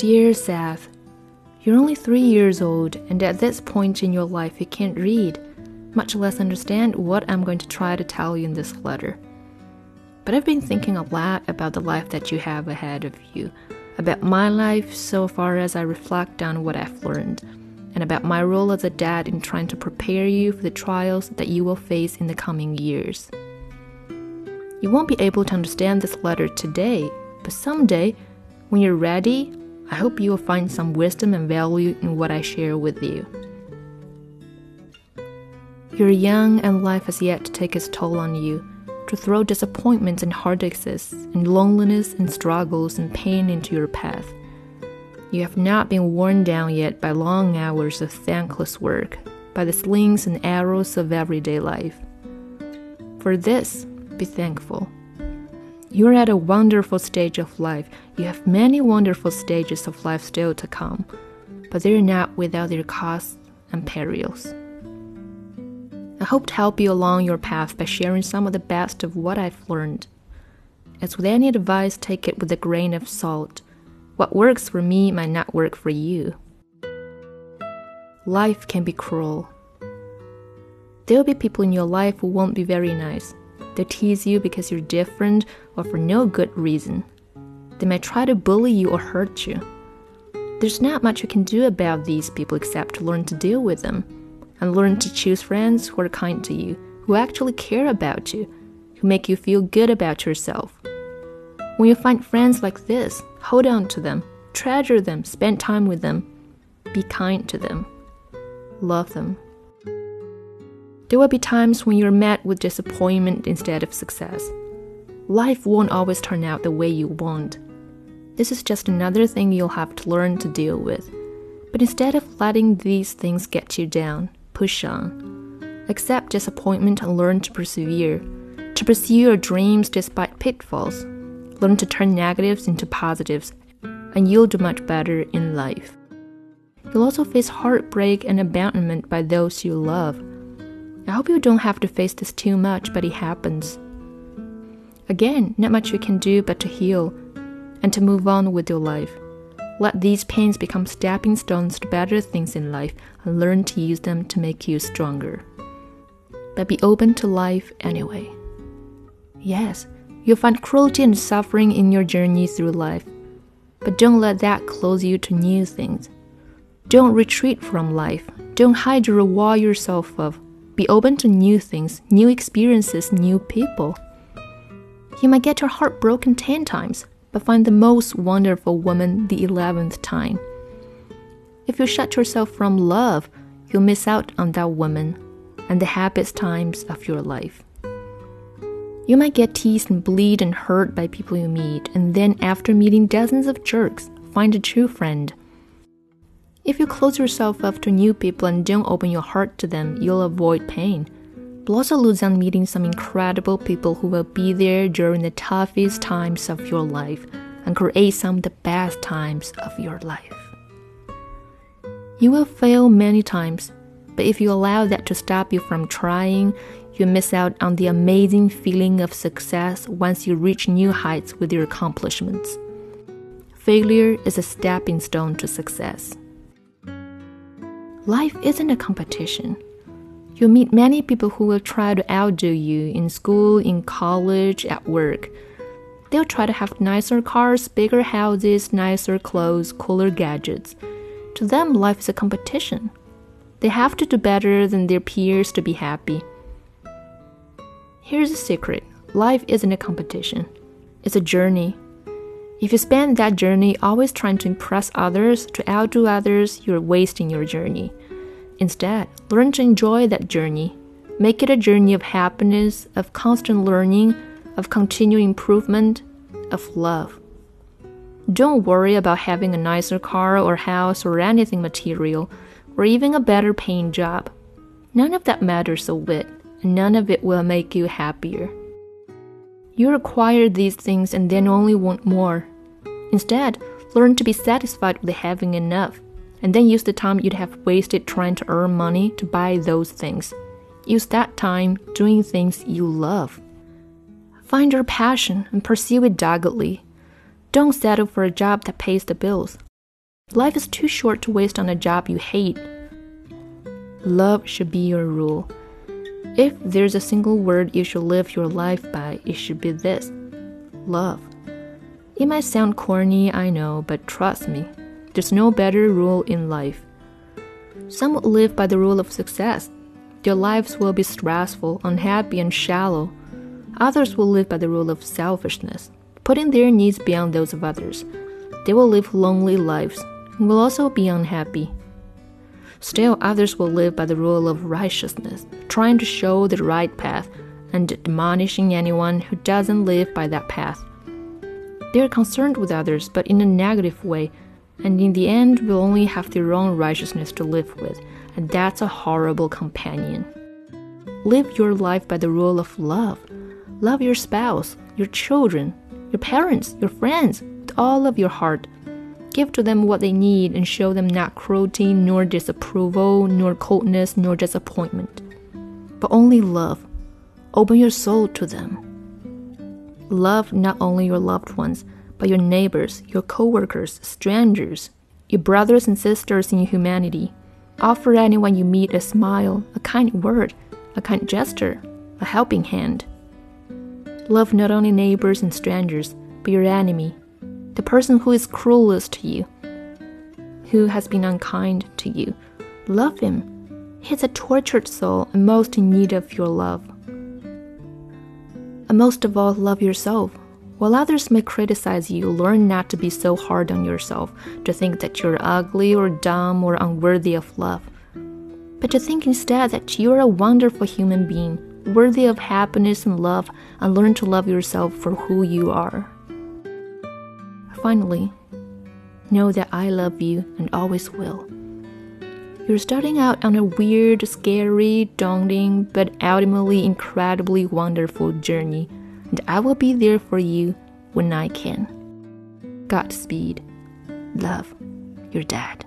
Dear Seth, you're only three years old, and at this point in your life, you can't read, much less understand what I'm going to try to tell you in this letter. But I've been thinking a lot about the life that you have ahead of you, about my life so far as I reflect on what I've learned, and about my role as a dad in trying to prepare you for the trials that you will face in the coming years. You won't be able to understand this letter today, but someday, when you're ready, I hope you will find some wisdom and value in what I share with you. You're young and life has yet to take its toll on you, to throw disappointments and heartaches and loneliness and struggles and pain into your path. You have not been worn down yet by long hours of thankless work, by the slings and arrows of everyday life. For this, be thankful. You're at a wonderful stage of life. You have many wonderful stages of life still to come, but they're not without their costs and perils. I hope to help you along your path by sharing some of the best of what I've learned. As with any advice, take it with a grain of salt. What works for me might not work for you. Life can be cruel. There'll be people in your life who won't be very nice. They tease you because you're different or for no good reason. They may try to bully you or hurt you. There's not much you can do about these people except to learn to deal with them and learn to choose friends who are kind to you, who actually care about you, who make you feel good about yourself. When you find friends like this, hold on to them, treasure them, spend time with them, be kind to them, love them. There will be times when you're met with disappointment instead of success. Life won't always turn out the way you want. This is just another thing you'll have to learn to deal with. But instead of letting these things get you down, push on. Accept disappointment and learn to persevere, to pursue your dreams despite pitfalls. Learn to turn negatives into positives, and you'll do much better in life. You'll also face heartbreak and abandonment by those you love. I hope you don't have to face this too much, but it happens. Again, not much you can do but to heal and to move on with your life. Let these pains become stepping stones to better things in life and learn to use them to make you stronger. But be open to life anyway. Yes, you'll find cruelty and suffering in your journey through life, but don't let that close you to new things. Don't retreat from life. Don't hide or wall yourself up. Be open to new things, new experiences, new people. You might get your heart broken 10 times, but find the most wonderful woman the 11th time. If you shut yourself from love, you'll miss out on that woman and the happiest times of your life. You might get teased and bleed and hurt by people you meet, and then after meeting dozens of jerks, find a true friend. If you close yourself up to new people and don't open your heart to them, you'll avoid pain. Also lose on meeting some incredible people who will be there during the toughest times of your life and create some of the best times of your life. You will fail many times, but if you allow that to stop you from trying, you miss out on the amazing feeling of success once you reach new heights with your accomplishments. Failure is a stepping stone to success. Life isn't a competition. You'll meet many people who will try to outdo you in school, in college, at work. They'll try to have nicer cars, bigger houses, nicer clothes, cooler gadgets. To them, life is a competition. They have to do better than their peers to be happy. Here's a secret life isn't a competition, it's a journey. If you spend that journey always trying to impress others, to outdo others, you're wasting your journey. Instead, learn to enjoy that journey. Make it a journey of happiness, of constant learning, of continued improvement, of love. Don't worry about having a nicer car or house or anything material, or even a better paying job. None of that matters a whit, and none of it will make you happier. You acquire these things and then only want more. Instead, learn to be satisfied with having enough, and then use the time you'd have wasted trying to earn money to buy those things. Use that time doing things you love. Find your passion and pursue it doggedly. Don't settle for a job that pays the bills. Life is too short to waste on a job you hate. Love should be your rule. If there's a single word you should live your life by, it should be this love. It might sound corny, I know, but trust me, there's no better rule in life. Some will live by the rule of success. Their lives will be stressful, unhappy, and shallow. Others will live by the rule of selfishness, putting their needs beyond those of others. They will live lonely lives and will also be unhappy. Still, others will live by the rule of righteousness, trying to show the right path and admonishing anyone who doesn't live by that path. They are concerned with others, but in a negative way, and in the end will only have their own righteousness to live with, and that's a horrible companion. Live your life by the rule of love. Love your spouse, your children, your parents, your friends, with all of your heart. Give to them what they need and show them not cruelty, nor disapproval, nor coldness, nor disappointment, but only love. Open your soul to them. Love not only your loved ones, but your neighbors, your coworkers, strangers, your brothers and sisters in humanity. Offer anyone you meet a smile, a kind word, a kind gesture, a helping hand. Love not only neighbors and strangers, but your enemy, the person who is cruelest to you, who has been unkind to you. Love him. He's a tortured soul and most in need of your love. And most of all, love yourself. While others may criticize you, learn not to be so hard on yourself, to think that you're ugly or dumb or unworthy of love, but to think instead that you're a wonderful human being, worthy of happiness and love, and learn to love yourself for who you are. Finally, know that I love you and always will. You're starting out on a weird, scary, daunting, but ultimately incredibly wonderful journey, and I will be there for you when I can. Godspeed. Love, your dad.